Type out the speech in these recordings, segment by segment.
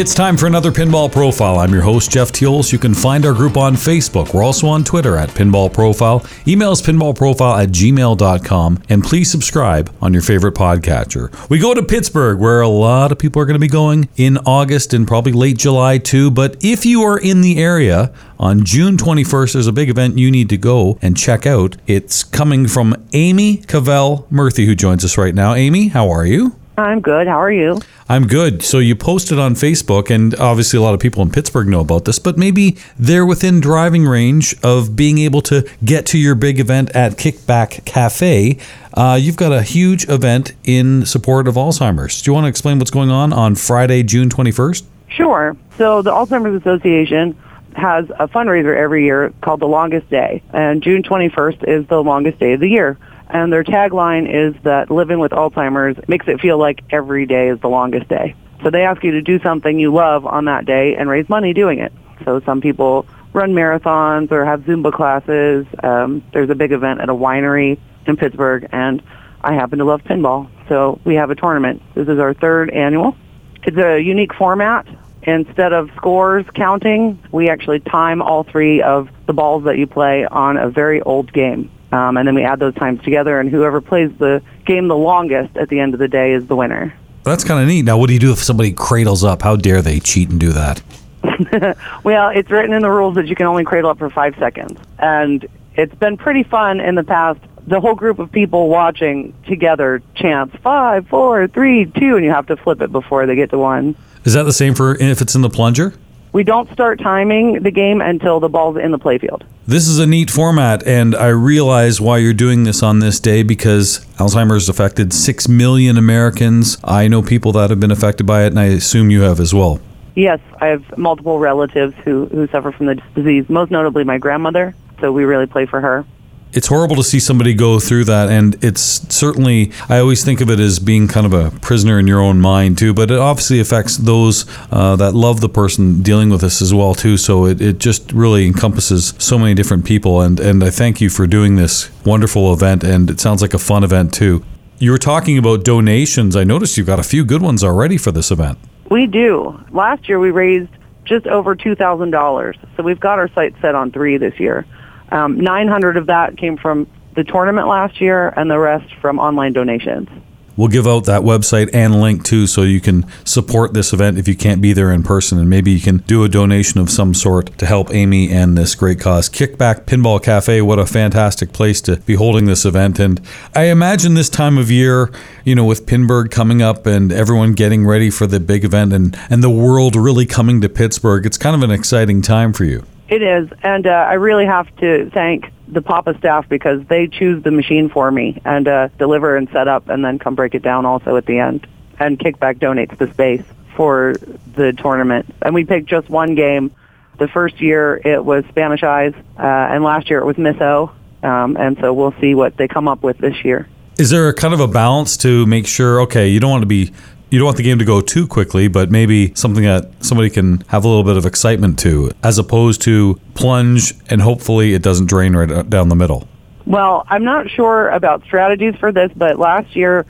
It's time for another Pinball Profile. I'm your host, Jeff Teolis. You can find our group on Facebook. We're also on Twitter at Pinball Profile. Email us pinballprofile at gmail.com. And please subscribe on your favorite podcatcher. We go to Pittsburgh, where a lot of people are going to be going in August and probably late July too. But if you are in the area on June 21st, there's a big event you need to go and check out. It's coming from Amy Cavell Murphy, who joins us right now. Amy, how are you? I'm good. How are you? I'm good. So you posted on Facebook, and obviously a lot of people in Pittsburgh know about this, but maybe they're within driving range of being able to get to your big event at Kickback Cafe. Uh, you've got a huge event in support of Alzheimer's. Do you want to explain what's going on on Friday, June 21st? Sure. So the Alzheimer's Association has a fundraiser every year called The Longest Day, and June 21st is the longest day of the year. And their tagline is that living with Alzheimer's makes it feel like every day is the longest day. So they ask you to do something you love on that day and raise money doing it. So some people run marathons or have Zumba classes. Um, there's a big event at a winery in Pittsburgh, and I happen to love pinball. So we have a tournament. This is our third annual. It's a unique format. Instead of scores counting, we actually time all three of the balls that you play on a very old game. Um, and then we add those times together, and whoever plays the game the longest at the end of the day is the winner. That's kind of neat. Now, what do you do if somebody cradles up? How dare they cheat and do that? well, it's written in the rules that you can only cradle up for five seconds. And it's been pretty fun in the past. The whole group of people watching together chants five, four, three, two, and you have to flip it before they get to one. Is that the same for if it's in the plunger? We don't start timing the game until the ball's in the playfield. This is a neat format, and I realize why you're doing this on this day because Alzheimer's affected 6 million Americans. I know people that have been affected by it, and I assume you have as well. Yes, I have multiple relatives who, who suffer from the disease, most notably my grandmother, so we really play for her it's horrible to see somebody go through that and it's certainly i always think of it as being kind of a prisoner in your own mind too but it obviously affects those uh, that love the person dealing with this as well too so it, it just really encompasses so many different people and, and i thank you for doing this wonderful event and it sounds like a fun event too. You were talking about donations. I noticed you've got a few good ones already for this event. We do. Last year we raised just over $2000 so we've got our sights set on three this year um, 900 of that came from the tournament last year, and the rest from online donations. We'll give out that website and link too, so you can support this event if you can't be there in person, and maybe you can do a donation of some sort to help Amy and this great cause. Kickback Pinball Cafe, what a fantastic place to be holding this event! And I imagine this time of year, you know, with Pinburgh coming up and everyone getting ready for the big event, and and the world really coming to Pittsburgh, it's kind of an exciting time for you. It is, and uh, I really have to thank the Papa staff because they choose the machine for me and uh, deliver and set up, and then come break it down also at the end. And Kickback donates the space for the tournament, and we picked just one game. The first year it was Spanish Eyes, uh, and last year it was Miss O. Um, and so we'll see what they come up with this year. Is there a kind of a balance to make sure? Okay, you don't want to be you don't want the game to go too quickly, but maybe something that somebody can have a little bit of excitement to, as opposed to plunge and hopefully it doesn't drain right down the middle. Well, I'm not sure about strategies for this, but last year,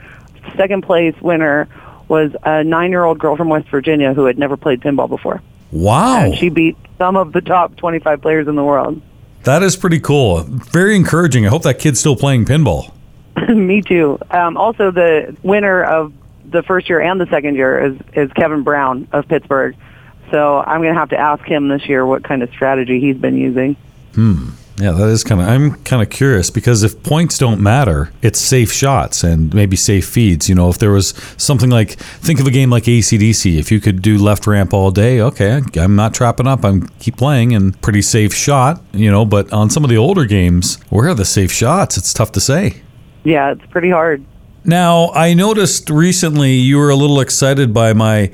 second place winner was a nine-year-old girl from West Virginia who had never played pinball before. Wow! And she beat some of the top 25 players in the world. That is pretty cool. Very encouraging. I hope that kid's still playing pinball. Me too. Um, also, the winner of the first year and the second year is is Kevin Brown of Pittsburgh. So I'm going to have to ask him this year what kind of strategy he's been using. Hmm. Yeah, that is kind of. I'm kind of curious because if points don't matter, it's safe shots and maybe safe feeds. You know, if there was something like, think of a game like ACDC. If you could do left ramp all day, okay, I'm not trapping up. I'm keep playing and pretty safe shot. You know, but on some of the older games, where are the safe shots? It's tough to say. Yeah, it's pretty hard. Now, I noticed recently you were a little excited by my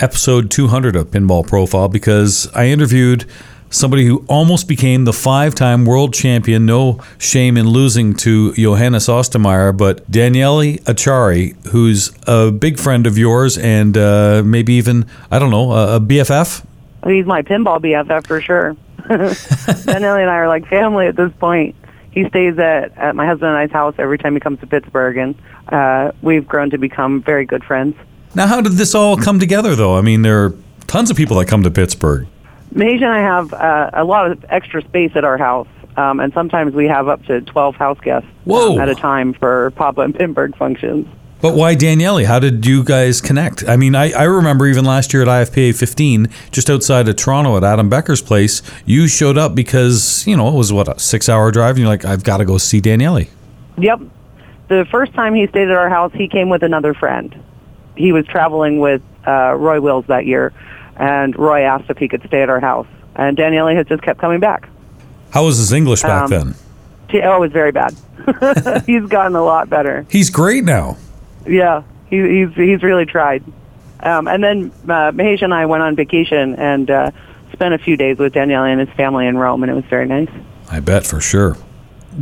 episode 200 of Pinball Profile because I interviewed somebody who almost became the five time world champion. No shame in losing to Johannes Ostermeier, but Daniele Acciari, who's a big friend of yours and uh, maybe even, I don't know, a BFF? He's my pinball BFF for sure. Daniele and I are like family at this point he stays at, at my husband and I's house every time he comes to Pittsburgh, and uh, we've grown to become very good friends. Now, how did this all come together, though? I mean, there are tons of people that come to Pittsburgh. Mahesh and I have uh, a lot of extra space at our house, um, and sometimes we have up to 12 house guests um, at a time for Papa and Pinburgh functions. But why Daniele? How did you guys connect? I mean, I, I remember even last year at IFPA 15, just outside of Toronto at Adam Becker's place, you showed up because, you know, it was what, a six hour drive? And you're like, I've got to go see Daniele. Yep. The first time he stayed at our house, he came with another friend. He was traveling with uh, Roy Wils that year, and Roy asked if he could stay at our house. And Daniele has just kept coming back. How was his English back Um, then? T- Oh, it was very bad. he's gotten a lot better. He's great now. Yeah, he, he's he's really tried. Um, and then uh, Mahesh and I went on vacation and uh, spent a few days with Daniele and his family in Rome, and it was very nice. I bet for sure.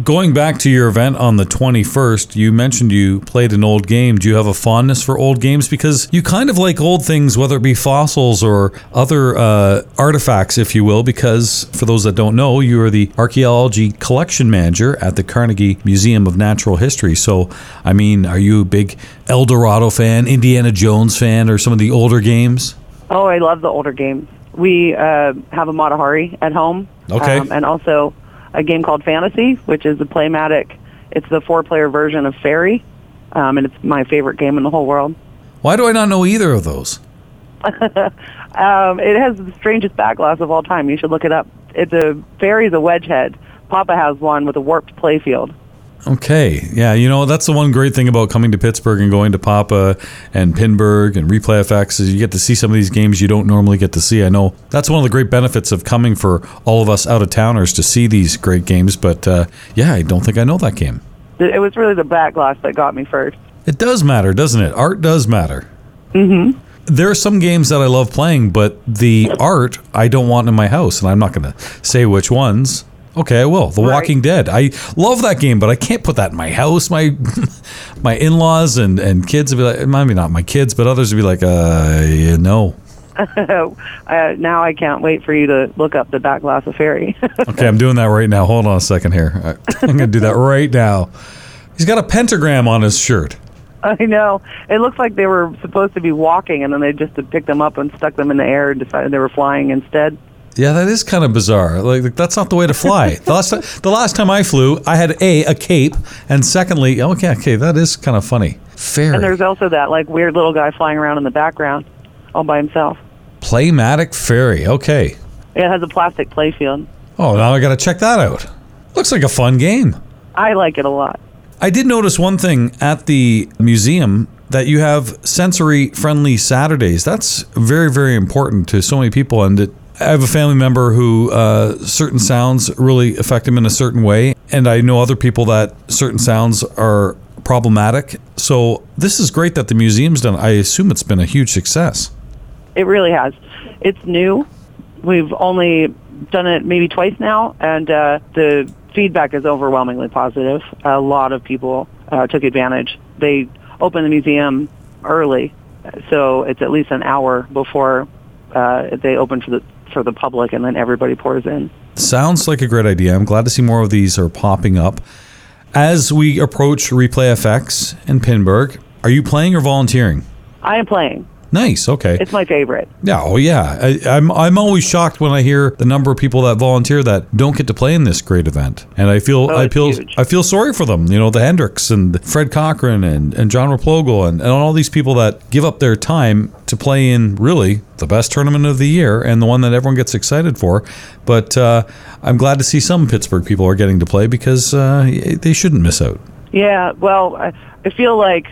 Going back to your event on the 21st, you mentioned you played an old game. Do you have a fondness for old games? Because you kind of like old things, whether it be fossils or other uh, artifacts, if you will. Because for those that don't know, you are the archaeology collection manager at the Carnegie Museum of Natural History. So, I mean, are you a big El Dorado fan, Indiana Jones fan, or some of the older games? Oh, I love the older games. We uh, have a Matahari at home. Okay. Um, and also a game called Fantasy, which is a Playmatic. It's the four-player version of Fairy, um, and it's my favorite game in the whole world. Why do I not know either of those? Um, it has the strangest back glass of all time. You should look it up. It's a Fairy's a wedge head. Papa has one with a warped playfield. Okay. Yeah, you know, that's the one great thing about coming to Pittsburgh and going to Papa and Pinburgh and Replay FX is you get to see some of these games you don't normally get to see. I know that's one of the great benefits of coming for all of us out of towners to see these great games, but uh, yeah, I don't think I know that game. It was really the back glass that got me first. It does matter, doesn't it? Art does matter. Mm-hmm. There are some games that I love playing, but the art I don't want in my house, and I'm not going to say which ones. Okay, I will. The Right. Walking Dead. I love that game, but I can't put that in my house. My my in-laws and, and kids would be like, maybe not my kids, but others would be like, uh, you know. uh, now I can't wait for you to look up the back glass of Fairy. Okay, I'm doing that right now. Hold on a second here. I- I'm going to do that right now. He's got a pentagram on his shirt. I know. It looks like they were supposed to be walking, and then they just picked them up and stuck them in the air and decided they were flying instead. Yeah, that is kind of bizarre. Like like, that's not the way to fly. the last time, the last time I flew, I had a a cape, and secondly, oh, okay, okay, that is kind of funny. Fair. And there's also that like weird little guy flying around in the background, all by himself. Playmatic fairy. Okay. It has a plastic playfield. Oh, now I got to check that out. Looks like a fun game. I like it a lot. I did notice one thing at the museum that you have sensory friendly Saturdays. That's very, very important to so many people. And it, I have a family member who uh, certain sounds really affect him in a certain way. And I know other people that certain sounds are problematic. So this is great that the museum's done. I assume it's been a huge success. It really has. It's new. We've only done it maybe twice now, and uh, the feedback is overwhelmingly positive. A lot of people uh, took advantage. They opened the museum early, so it's at least an hour before uh, they open for the for the public, and then everybody pours in. Sounds like a great idea. I'm glad to see more of these are popping up. As we approach Replay FX in Pinburgh, are you playing or volunteering? I am playing. Nice. Okay. It's my favorite. Yeah. Oh, yeah. I, I'm I'm always shocked when I hear the number of people that volunteer that don't get to play in this great event, and I feel Oh, I feel huge. I feel sorry for them. You know, the Hendricks and Fred Cochran and, and John Raplogo and, and all these people that give up their time to play in really the best tournament of the year and the one that everyone gets excited for. But uh, I'm glad to see some Pittsburgh people are getting to play because uh, they shouldn't miss out. Yeah. Well, I, I feel like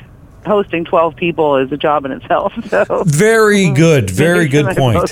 hosting 12 people is a job in itself. So Very mm-hmm. good. Very good point.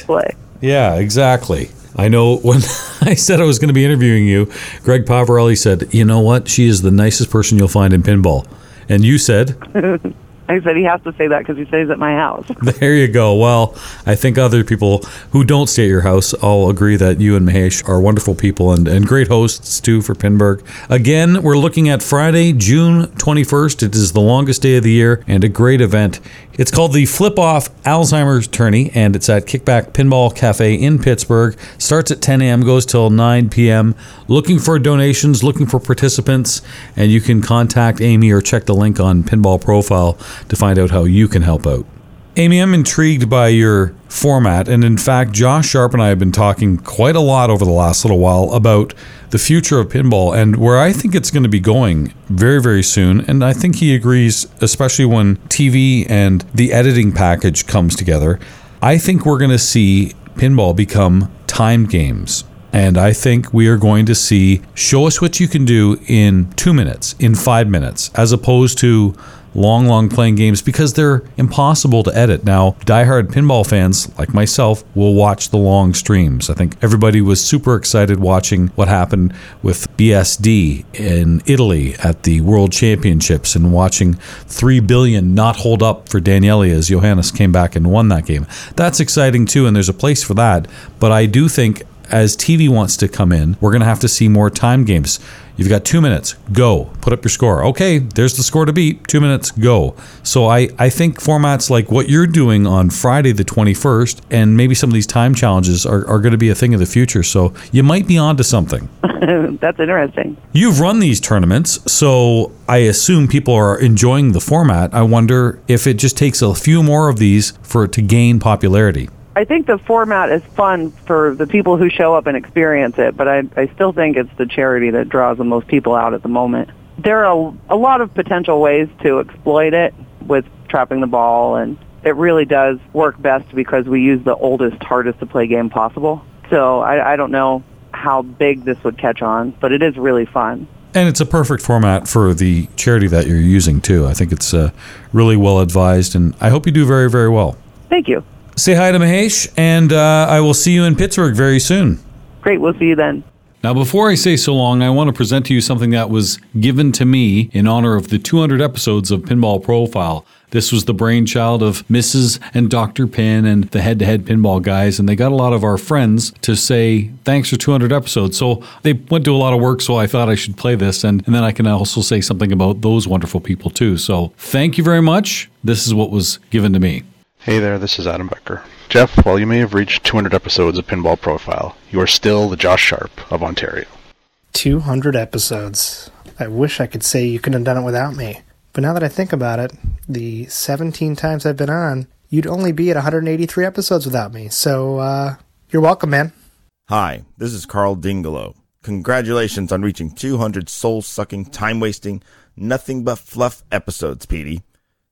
Yeah, exactly. I know when I said I was going to be interviewing you, Greg Poverelli said, "You know what? She is the nicest person you'll find in pinball." And you said, I said he has to say that because he stays at my house. "There you go." Well, I think other people who don't stay at your house all agree that you and Mahesh are wonderful people and, and great hosts too for Pinburgh. Again, we're looking at Friday, June 21st. It is the longest day of the year and a great event. It's called the Flip Off Alzheimer's Tourney, and it's at Kickback Pinball Cafe in Pittsburgh. Starts at 10 a.m., goes till 9 p.m. Looking for donations, looking for participants, and you can contact Amy or check the link on Pinball Profile to find out how you can help out. Amy, I'm intrigued by your format. And in fact, Josh Sharp and I have been talking quite a lot over the last little while about the future of pinball and where I think it's going to be going very, very soon. And I think he agrees, especially when TV and the editing package comes together. I think we're going to see pinball become timed games. And I think we are going to see show us what you can do in two minutes, in five minutes, as opposed to long, long playing games because they're impossible to edit. Now, diehard pinball fans like myself will watch the long streams. I think everybody was super excited watching what happened with BSD in Italy at the World Championships and watching 3 billion not hold up for Daniele as Johannes came back and won that game. That's exciting too, and there's a place for that. But I do think as TV wants to come in, we're going to have to see more time games. You've got two minutes, go, put up your score. Okay, there's the score to beat, two minutes, go. So I, I think formats like what you're doing on Friday the 21st and maybe some of these time challenges are, are going to be a thing of the future. So you might be onto something. That's interesting. You've run these tournaments, so I assume people are enjoying the format. I wonder if it just takes a few more of these for it to gain popularity. I think the format is fun for the people who show up and experience it, but I, I still think it's the charity that draws the most people out at the moment. There are a, a lot of potential ways to exploit it with trapping the ball, and it really does work best because we use the oldest, hardest to play game possible. So I, I don't know how big this would catch on, but it is really fun. And it's a perfect format for the charity that you're using, too. I think it's uh, really well advised, and I hope you do very, very well. Thank you. Say hi to Mahesh, and uh, I will see you in Pittsburgh very soon. Great. We'll see you then. Now, before I say so long, I want to present to you something that was given to me in honor of the 200 episodes of Pinball Profile. This was the brainchild of Mrs. and Dr. Pin and the head to head pinball guys, and they got a lot of our friends to say thanks for 200 episodes. So they went to a lot of work, so I thought I should play this, and, and then I can also say something about those wonderful people too. So thank you very much. This is what was given to me. Hey there, this is Adam Becker. Jeff, while you may have reached 200 episodes of Pinball Profile, you are still the Josh Sharp of Ontario. 200 episodes. I wish I could say you couldn't have done it without me. But now that I think about it, the 17 times I've been on, you'd only be at 183 episodes without me. So, uh, you're welcome, man. Hi, this is Carl Dingolo. Congratulations on reaching 200 soul sucking, time wasting, nothing but fluff episodes, Petey.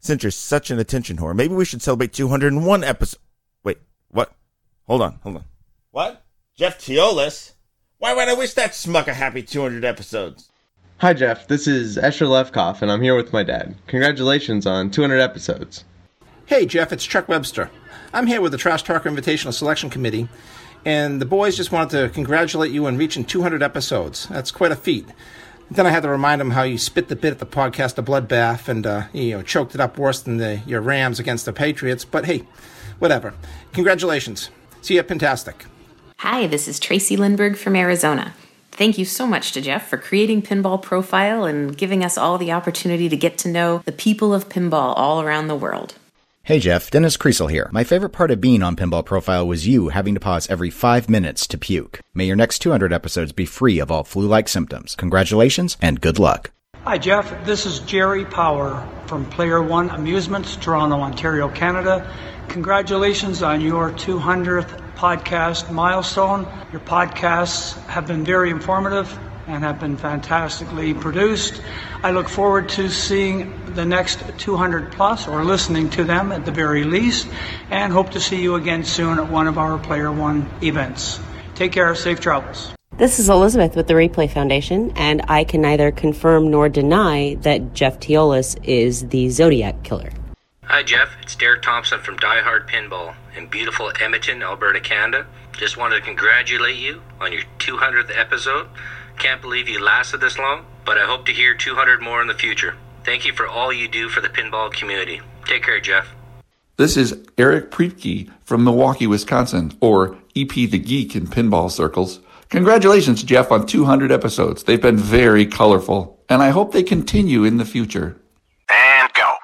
Since you're such an attention whore, maybe we should celebrate 201 episodes. Wait, what? Hold on, hold on. What? Jeff Teolis? Why would I wish that smuck a happy 200 episodes? Hi, Jeff. This is Escher Lefkoff, and I'm here with my dad. Congratulations on 200 episodes. Hey, Jeff, it's Chuck Webster. I'm here with the Trash Talker Invitational Selection Committee, and the boys just wanted to congratulate you on reaching 200 episodes. That's quite a feat. Then I had to remind him how you spit the bit at the podcast, a bloodbath, and uh, you know choked it up worse than the, your Rams against the Patriots. But hey, whatever. Congratulations. See you at Pintastic. Hi, this is Tracy Lindberg from Arizona. Thank you so much to Jeff for creating Pinball Profile and giving us all the opportunity to get to know the people of pinball all around the world. Hey Jeff, Dennis Kriesel here. My favorite part of being on Pinball Profile was you having to pause every five minutes to puke. May your next 200 episodes be free of all flu-like symptoms. Congratulations and good luck. Hi Jeff, this is Jerry Power from Player One Amusements, Toronto, Ontario, Canada. Congratulations on your 200th podcast milestone. Your podcasts have been very informative and have been fantastically produced. I look forward to seeing the next 200 plus or listening to them at the very least and hope to see you again soon at one of our Player One events. Take care, safe travels. This is Elizabeth with the Replay Foundation, and I can neither confirm nor deny that Jeff Teolis is the Zodiac Killer. Hi, Jeff. It's Derek Thompson from Die Hard Pinball in beautiful Edmonton, Alberta, Canada. Just wanted to congratulate you on your 200th episode. Can't believe you lasted this long, but I hope to hear 200 more in the future. Thank you for all you do for the pinball community. Take care, Jeff. This is Eric Priepke from Milwaukee, Wisconsin, or EP the Geek in pinball circles. Congratulations, Jeff, on 200 episodes. They've been very colorful, and I hope they continue in the future. And go.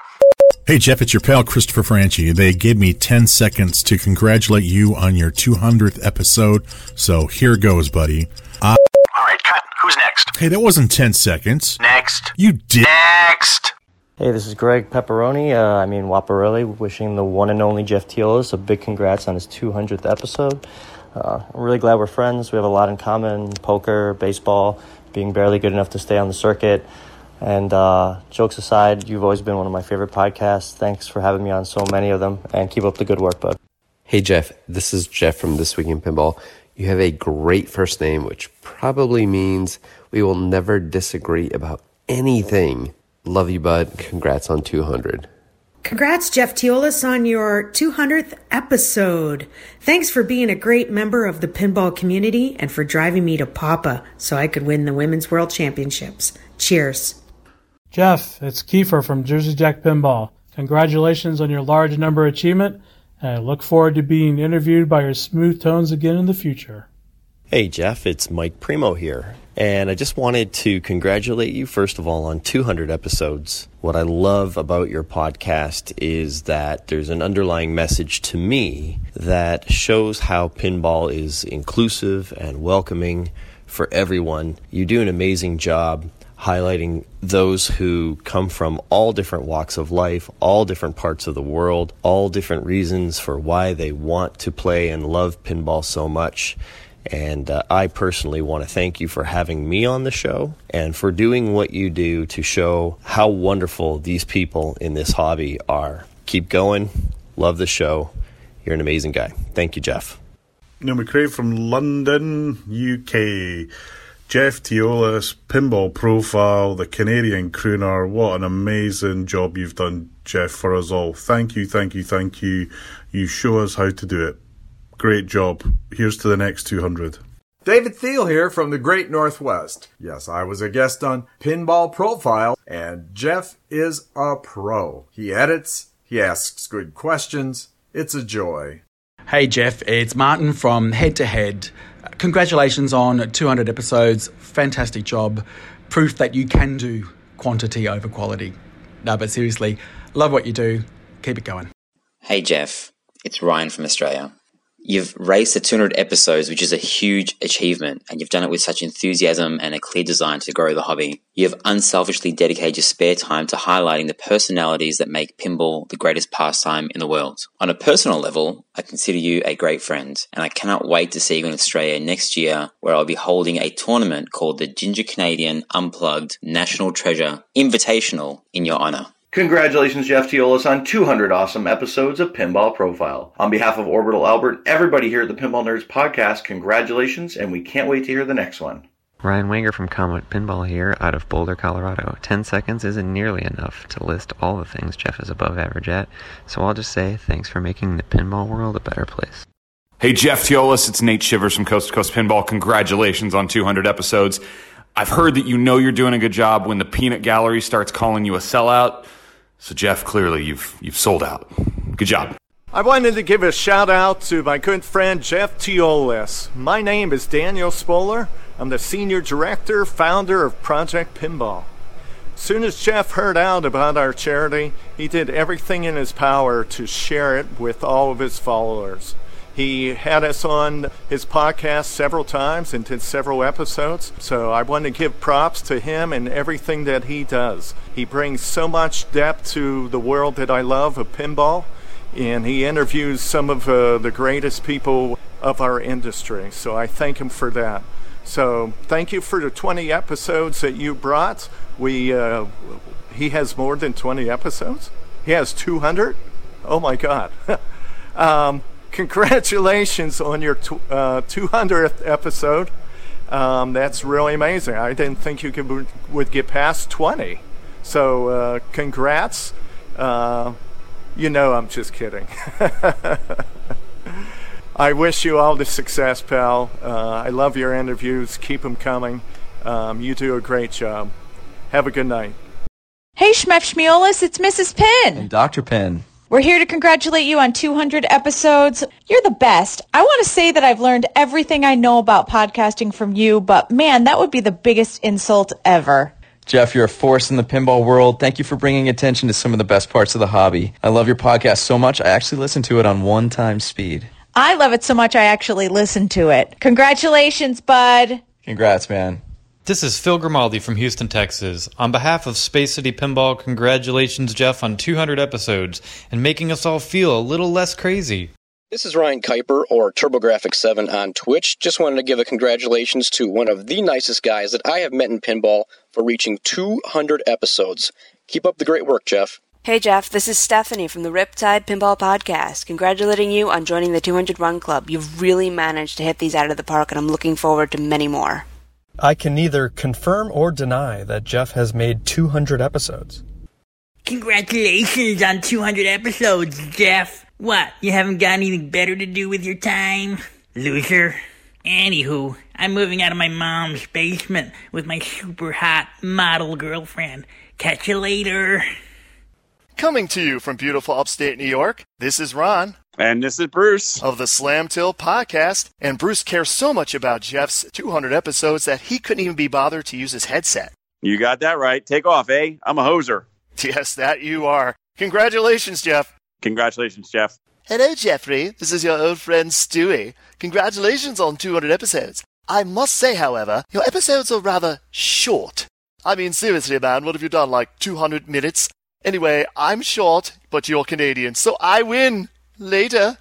Hey, Jeff, it's your pal Christopher Franchi. They gave me 10 seconds to congratulate you on your 200th episode, so here goes, buddy. Uh, All right, cut. Who's next? Hey, that wasn't 10 seconds. Next. You did. Next. Hey, this is Greg Pepperoni. Uh, I mean, Waparelli, wishing the one and only Jeff Teolis a big congrats on his 200th episode. Uh, I'm really glad we're friends. We have a lot in common poker, baseball, being barely good enough to stay on the circuit. And uh, jokes aside, you've always been one of my favorite podcasts. Thanks for having me on so many of them, and keep up the good work, bud. Hey, Jeff. This is Jeff from This Week in Pinball. You have a great first name, which probably means we will never disagree about anything. Love you, bud. Congrats on 200. Congrats, Jeff Teolis, on your 200th episode. Thanks for being a great member of the pinball community and for driving me to Papa so I could win the Women's World Championships. Cheers. Jeff, it's Kiefer from Jersey Jack Pinball. Congratulations on your large number achievement, and I look forward to being interviewed by your smooth tones again in the future. Hey, Jeff, it's Mike Primo here. And I just wanted to congratulate you, first of all, on 200 episodes. What I love about your podcast is that there's an underlying message to me that shows how pinball is inclusive and welcoming for everyone. You do an amazing job highlighting those who come from all different walks of life, all different parts of the world, all different reasons for why they want to play and love pinball so much. And uh, I personally want to thank you for having me on the show and for doing what you do to show how wonderful these people in this hobby are. Keep going. Love the show. You're an amazing guy. Thank you, Jeff. Neil McRae from London, UK. Jeff Teolis, Pinball Profile, the Canadian Crooner. What an amazing job you've done, Jeff, for us all. Thank you, thank you, thank you. You show us how to do it. Great job. Here's to the next 200. David Thiel here from the Great Northwest. Yes, I was a guest on Pinball Profile, and Jeff is a pro. He edits, he asks good questions. It's a joy. Hey Jeff, it's Martin from Head to Head. Congratulations on 200 episodes. Fantastic job. Proof that you can do quantity over quality. No, but seriously, love what you do. Keep it going. Hey Jeff, it's Ryan from Australia. You've raced to 200 episodes, which is a huge achievement, and you've done it with such enthusiasm and a clear design to grow the hobby. You have unselfishly dedicated your spare time to highlighting the personalities that make pinball the greatest pastime in the world. On a personal level, I consider you a great friend, and I cannot wait to see you in Australia next year, where I'll be holding a tournament called the Ginger Canadian Unplugged National Treasure Invitational in your honor. Congratulations, Jeff Teolis, on 200 awesome episodes of Pinball Profile. On behalf of Orbital Albert everybody here at the Pinball Nerds podcast, congratulations, and we can't wait to hear the next one. Ryan Wanger from Comet Pinball here out of Boulder, Colorado. 10 seconds isn't nearly enough to list all the things Jeff is above average at, so I'll just say thanks for making the pinball world a better place. Hey, Jeff Teolis, it's Nate Shivers from Coast to Coast Pinball. Congratulations on 200 episodes. I've heard that you know you're doing a good job when the peanut gallery starts calling you a sellout. So Jeff, clearly you've you've sold out. Good job. I wanted to give a shout out to my good friend Jeff Teolis. My name is Daniel Spolar. I'm the senior director, founder of Project Pinball. As soon as Jeff heard out about our charity, he did everything in his power to share it with all of his followers. He had us on his podcast several times and did several episodes. So I want to give props to him and everything that he does. He brings so much depth to the world that I love of pinball, and he interviews some of uh, the greatest people of our industry. So I thank him for that. So thank you for the 20 episodes that you brought. We uh, he has more than 20 episodes. He has 200. Oh my God. um, congratulations on your t- uh, 200th episode. Um, that's really amazing. I didn't think you could, would get past 20. So, uh, congrats. Uh, you know, I'm just kidding. I wish you all the success, pal. Uh, I love your interviews. Keep them coming. Um, you do a great job. Have a good night. Hey, Schmef Schmiolis, it's Mrs. Pin. And Dr. Pin. We're here to congratulate you on 200 episodes. You're the best. I want to say that I've learned everything I know about podcasting from you, but man, that would be the biggest insult ever. Jeff, you're a force in the pinball world. Thank you for bringing attention to some of the best parts of the hobby. I love your podcast so much, I actually listen to it on one time speed. I love it so much I actually listen to it. Congratulations, bud. Congrats, man. This is Phil Grimaldi from Houston, Texas. On behalf of Space City Pinball, congratulations, Jeff, on 200 episodes and making us all feel a little less crazy. This is Ryan Kuiper or TurboGrafx7 on Twitch. Just wanted to give a congratulations to one of the nicest guys that I have met in pinball for reaching 200 episodes. Keep up the great work, Jeff. Hey Jeff, this is Stephanie from the Riptide Pinball Podcast. Congratulating you on joining the 200 Run Club. You've really managed to hit these out of the park, and I'm looking forward to many more. I can neither confirm or deny that Jeff has made 200 episodes. Congratulations on 200 episodes, Jeff. What, you haven't got anything better to do with your time? Loser. Anywho, I'm moving out of my mom's basement with my super hot model girlfriend. Catch you later. Coming to you from beautiful upstate New York, this is Ron. And this is Bruce. Of the Slam Tilt podcast. And Bruce cares so much about Jeff's 200 episodes that he couldn't even be bothered to use his headset. You got that right. Take off, eh? I'm a hoser. Yes, that you are. Congratulations, Jeff. Congratulations, Jeff. Hello, Jeffrey. This is your old friend Stewie. Congratulations on 200 episodes. I must say, however, your episodes are rather short. I mean, seriously, man, what have you done? Like 200 minutes? Anyway, I'm short, but you're Canadian, so I win. Later.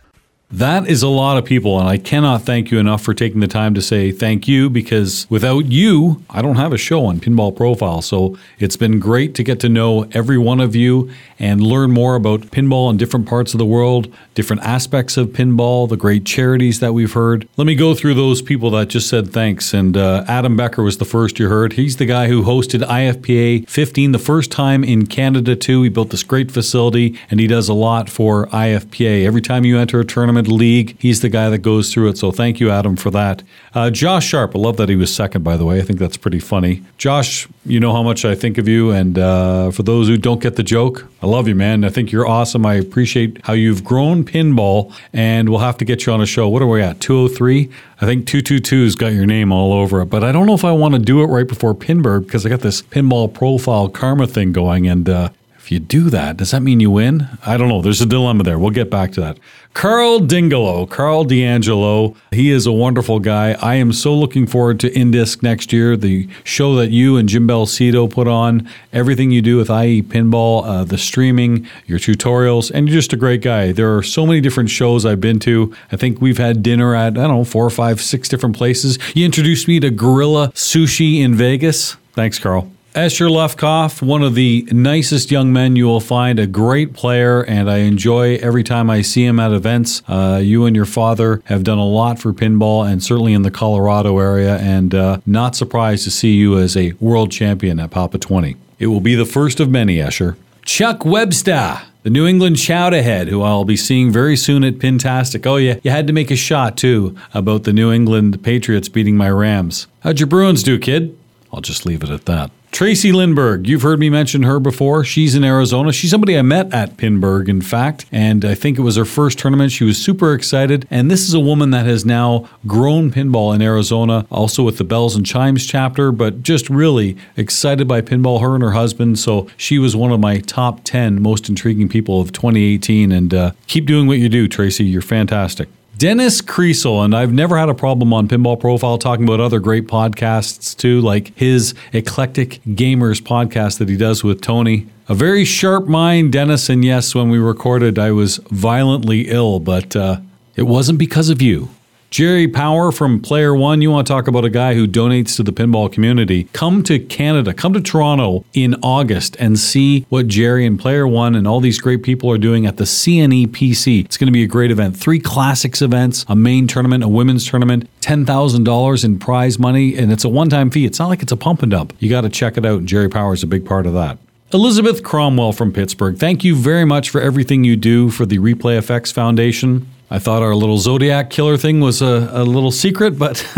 That is a lot of people, and I cannot thank you enough for taking the time to say thank you because without you, I don't have a show on Pinball Profile. So it's been great to get to know every one of you and learn more about pinball in different parts of the world, different aspects of pinball, the great charities that we've heard. Let me go through those people that just said thanks. And uh, Adam Becker was the first you heard. He's the guy who hosted IFPA 15 the first time in Canada, too. He built this great facility and he does a lot for IFPA. Every time you enter a tournament, league. He's the guy that goes through it. So thank you, Adam, for that. Uh, Josh Sharp, I love that he was second, by the way. I think that's pretty funny. Josh, you know how much I think of you. And uh, for those who don't get the joke, I love you, man. I think you're awesome. I appreciate how you've grown pinball, and we'll have to get you on a show. What are we at? 203? I think 222's got your name all over it, but I don't know if I want to do it right before Pinburgh because I got this pinball profile karma thing going, and uh, if you do that, does that mean you win? I don't know. There's a dilemma there. We'll get back to that. Carl Dingolo, Carl D'Angelo. He is a wonderful guy. I am so looking forward to Indisc next year, the show that you and Jim Belsito put on, everything you do with IE Pinball, uh, the streaming, your tutorials, and you're just a great guy. There are so many different shows I've been to. I think we've had dinner at, I don't know, four or five, six different places. You introduced me to Gorilla Sushi in Vegas. Thanks, Carl. Escher Lefkoff, one of the nicest young men you will find, a great player, and I enjoy every time I see him at events. Uh, you and your father have done a lot for pinball, and certainly in the Colorado area, and uh, not surprised to see you as a world champion at Papa 20. It will be the first of many, Escher. Chuck Webster, the New England shout ahead, who I'll be seeing very soon at Pintastic. Oh, yeah, you had to make a shot, too, about the New England Patriots beating my Rams. How'd your Bruins do, kid? I'll just leave it at that. Tracy Lindberg, you've heard me mention her before. She's in Arizona. She's somebody I met at Pinburgh, in fact, and I think it was her first tournament. She was super excited. And this is a woman that has now grown pinball in Arizona, also with the Bells and Chimes chapter, but just really excited by pinball, her and her husband. So she was one of my top 10 most intriguing people of 2018. And uh, keep doing what you do, Tracy. You're fantastic. Dennis Kriesel, and I've never had a problem on Pinball Profile talking about other great podcasts too, like his Eclectic Gamers podcast that he does with Tony. A very sharp mind, Dennis, and yes, when we recorded, I was violently ill, but uh, it wasn't because of you. Jerry Power from Player One, you want to talk about a guy who donates to the pinball community. Come to Canada, come to Toronto in August and see what Jerry and Player One and all these great people are doing at the CNEPC. It's going to be a great event. Three classics events, a main tournament, a women's tournament, $10,000 in prize money, and it's a one time fee. It's not like it's a pump and dump. You got to check it out. and Jerry Power is a big part of that. Elizabeth Cromwell from Pittsburgh, thank you very much for everything you do for the Replay FX Foundation. I thought our little Zodiac killer thing was a, a little secret, but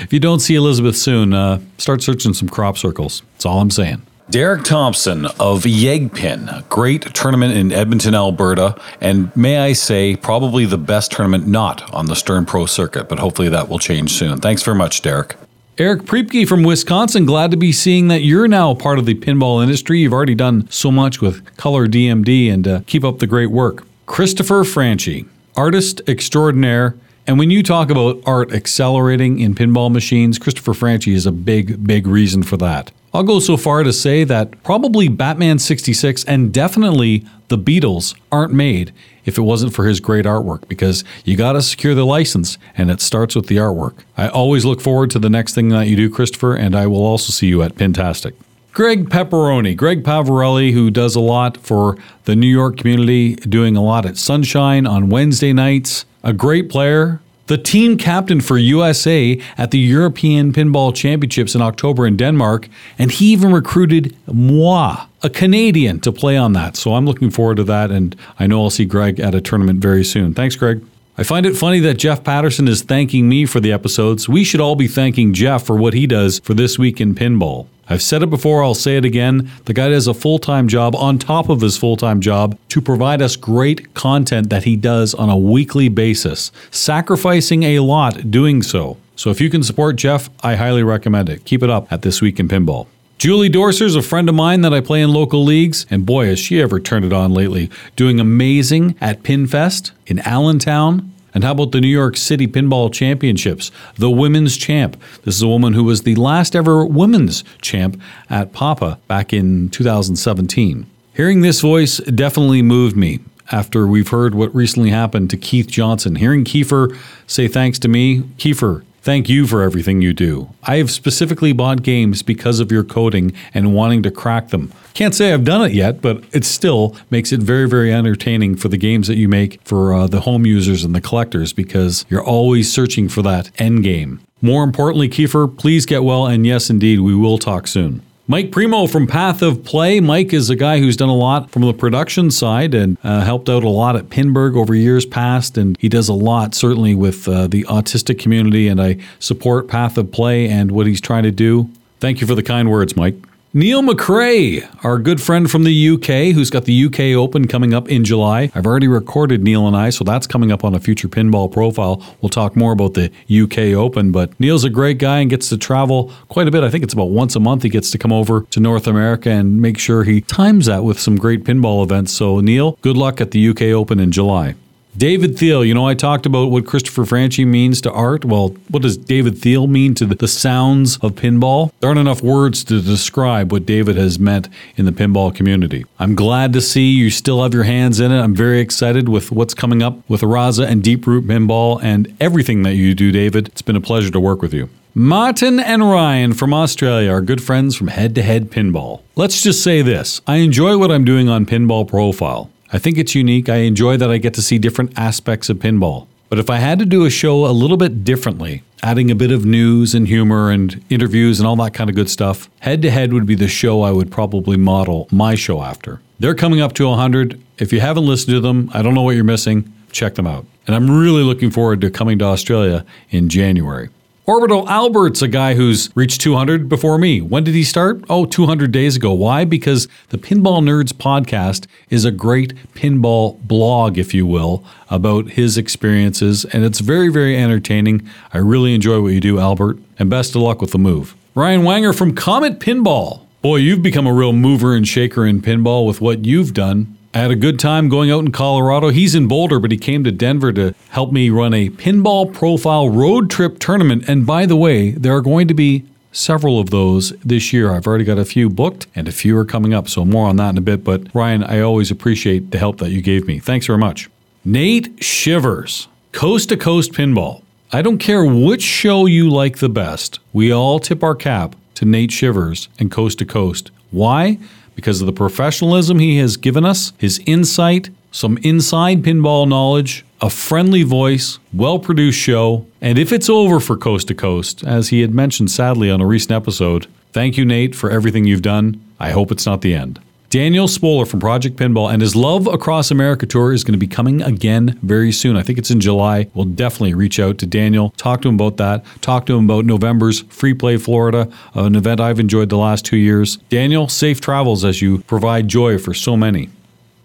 if you don't see Elizabeth soon, uh, start searching some crop circles. That's all I'm saying. Derek Thompson of Yegpin, a great tournament in Edmonton, Alberta, and may I say, probably the best tournament not on the Stern Pro circuit, but hopefully that will change soon. Thanks very much, Derek. Eric Priepke from Wisconsin, glad to be seeing that you're now part of the pinball industry. You've already done so much with Color DMD and uh, keep up the great work. Christopher Franchi, artist extraordinaire And when you talk about art accelerating in pinball machines, Christopher Franchi is a big, big reason for that. I'll go so far to say that probably Batman 66 and definitely the Beatles aren't made if it wasn't for his great artwork because you got to secure the license and it starts with the artwork. I always look forward to the next thing that you do, Christopher, and I will also see you at Pintastic. Greg Pepperoni, Greg Poverelli, who does a lot for the New York community, doing a lot at Sunshine on Wednesday nights, a great player, the team captain for USA at the European Pinball Championships in October in Denmark, and he even recruited moi, a Canadian, to play on that. So I'm looking forward to that, and I know I'll see Greg at a tournament very soon. Thanks, Greg. I find it funny that Jeff Patterson is thanking me for the episodes. We should all be thanking Jeff for what he does for this week in pinball. I've said it before, I'll say it again. The guy does a full time job on top of his full time job to provide us great content that he does on a weekly basis, sacrificing a lot doing so. So if you can support Jeff, I highly recommend it. Keep it up at This Week in Pinball. Julie Dorser's a friend of mine that I play in local leagues, and boy, has she ever turned it on lately. Doing amazing at Pinfest in Allentown. And how about the New York City Pinball Championships? The women's champ. This is a woman who was the last ever women's champ at Papa back in 2017. Hearing this voice definitely moved me after we've heard what recently happened to Keith Johnson. Hearing Kiefer say thanks to me, Kiefer, Thank you for everything you do. I have specifically bought games because of your coding and wanting to crack them. Can't say I've done it yet, but it still makes it very, very entertaining for the games that you make for uh, the home users and the collectors because you're always searching for that end game. More importantly, Kiefer, please get well, and yes, indeed, we will talk soon. Mike Primo from Path of Play. Mike is a guy who's done a lot from the production side and uh, helped out a lot at Pinburgh over years past. And he does a lot, certainly, with uh, the autistic community. And I support Path of Play and what he's trying to do. Thank you for the kind words, Mike. Neil McRae, our good friend from the UK, who's got the UK Open coming up in July. I've already recorded Neil and I, so that's coming up on a future pinball profile. We'll talk more about the UK Open, but Neil's a great guy and gets to travel quite a bit. I think it's about once a month he gets to come over to North America and make sure he times that with some great pinball events. So, Neil, good luck at the UK Open in July. David Thiel, you know, I talked about what Christopher Franchi means to art. Well, what does David Thiel mean to the sounds of pinball? There aren't enough words to describe what David has meant in the pinball community. I'm glad to see you still have your hands in it. I'm very excited with what's coming up with Araza and Deep Root Pinball and everything that you do, David. It's been a pleasure to work with you. Martin and Ryan from Australia are good friends from Head to Head Pinball. Let's just say this I enjoy what I'm doing on Pinball Profile. I think it's unique. I enjoy that I get to see different aspects of pinball. But if I had to do a show a little bit differently, adding a bit of news and humor and interviews and all that kind of good stuff, Head to Head would be the show I would probably model my show after. They're coming up to 100. If you haven't listened to them, I don't know what you're missing. Check them out. And I'm really looking forward to coming to Australia in January. Orbital Albert's a guy who's reached 200 before me. When did he start? Oh, 200 days ago. Why? Because the Pinball Nerds podcast is a great pinball blog, if you will, about his experiences, and it's very, very entertaining. I really enjoy what you do, Albert, and best of luck with the move. Ryan Wanger from Comet Pinball. Boy, you've become a real mover and shaker in pinball with what you've done. I had a good time going out in Colorado. He's in Boulder, but he came to Denver to help me run a pinball profile road trip tournament. And by the way, there are going to be several of those this year. I've already got a few booked and a few are coming up. So more on that in a bit. But Ryan, I always appreciate the help that you gave me. Thanks very much. Nate Shivers, Coast to Coast Pinball. I don't care which show you like the best. We all tip our cap to Nate Shivers and Coast to Coast. Why? Because of the professionalism he has given us, his insight, some inside pinball knowledge, a friendly voice, well produced show, and if it's over for Coast to Coast, as he had mentioned sadly on a recent episode, thank you, Nate, for everything you've done. I hope it's not the end. Daniel Spolar from Project Pinball and his Love Across America tour is going to be coming again very soon. I think it's in July. We'll definitely reach out to Daniel, talk to him about that, talk to him about November's Free Play Florida, uh, an event I've enjoyed the last two years. Daniel, safe travels as you provide joy for so many.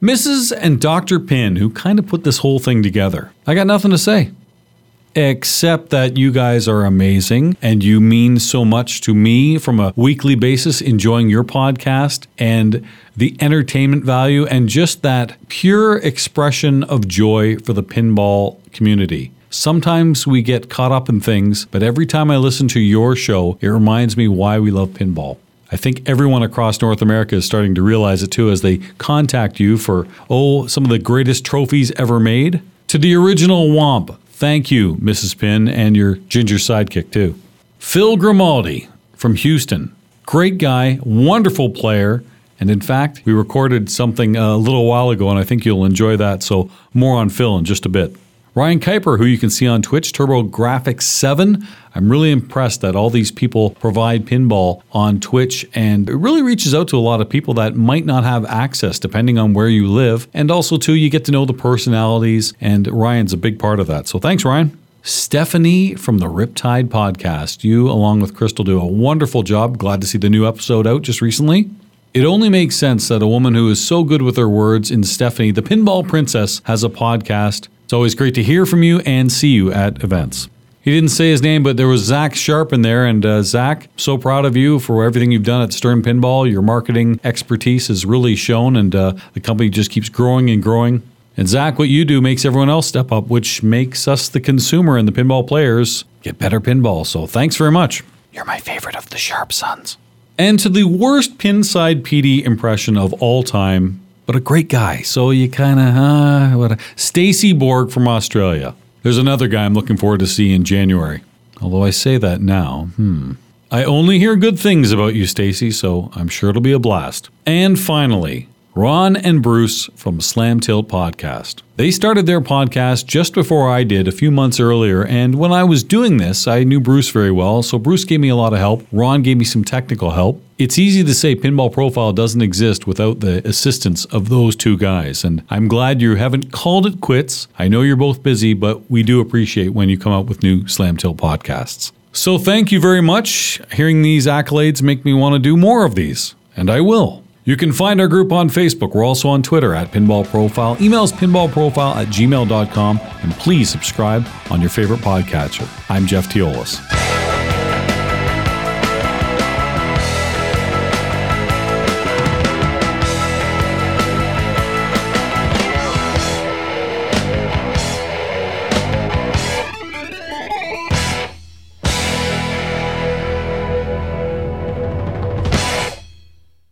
Mrs. and Dr. Pin, who kind of put this whole thing together. I got nothing to say except that you guys are amazing and you mean so much to me from a weekly basis, enjoying your podcast and the entertainment value and just that pure expression of joy for the pinball community. Sometimes we get caught up in things, but every time I listen to your show, it reminds me why we love pinball. I think everyone across North America is starting to realize it too as they contact you for, oh, some of the greatest trophies ever made. To the original Womp, thank you, Mrs. Pin, and your ginger sidekick too. Phil Grimaldi from Houston. Great guy, wonderful player. And in fact, we recorded something a little while ago, and I think you'll enjoy that. So, more on Phil in just a bit. Ryan Kuiper, who you can see on Twitch, Turbo Graphics 7. I'm really impressed that all these people provide pinball on Twitch, and it really reaches out to a lot of people that might not have access depending on where you live. And also, too, you get to know the personalities, and Ryan's a big part of that. So, thanks, Ryan. Stephanie from the Riptide podcast. You, along with Crystal, do a wonderful job. Glad to see the new episode out just recently. It only makes sense that a woman who is so good with her words in Stephanie, the Pinball Princess, has a podcast. It's always great to hear from you and see you at events. He didn't say his name, but there was Zach Sharpe in there. And uh, Zach, so proud of you for everything you've done at Stern Pinball. Your marketing expertise has really shown, and uh, the company just keeps growing and growing. And Zach, what you do makes everyone else step up, which makes us, the consumer and the pinball players, get better pinball. So thanks very much. You're my favorite of the Sharpe Sons. And to the worst Pinside PD impression of all time, but a great guy. So you kind of, uh, what? Stacy Borg from Australia. There's another guy I'm looking forward to see in January. Although I say that now, hmm. I only hear good things about you, Stacy, so I'm sure it'll be a blast. And finally, Ron and Bruce from Slam Tilt Podcast. They started their podcast just before I did a few months earlier, and when I was doing this, I knew Bruce very well, so Bruce gave me a lot of help. Ron gave me some technical help. It's easy to say Pinball Profile doesn't exist without the assistance of those two guys, and I'm glad you haven't called it quits. I know you're both busy, but we do appreciate when you come out with new Slam Tilt podcasts. So thank you very much. Hearing these accolades make me want to do more of these, and I will. You can find our group on Facebook. We're also on Twitter at Pinball Profile. Emails pinballprofile at gmail.com. And please subscribe on your favorite podcatcher. I'm Jeff Teolis.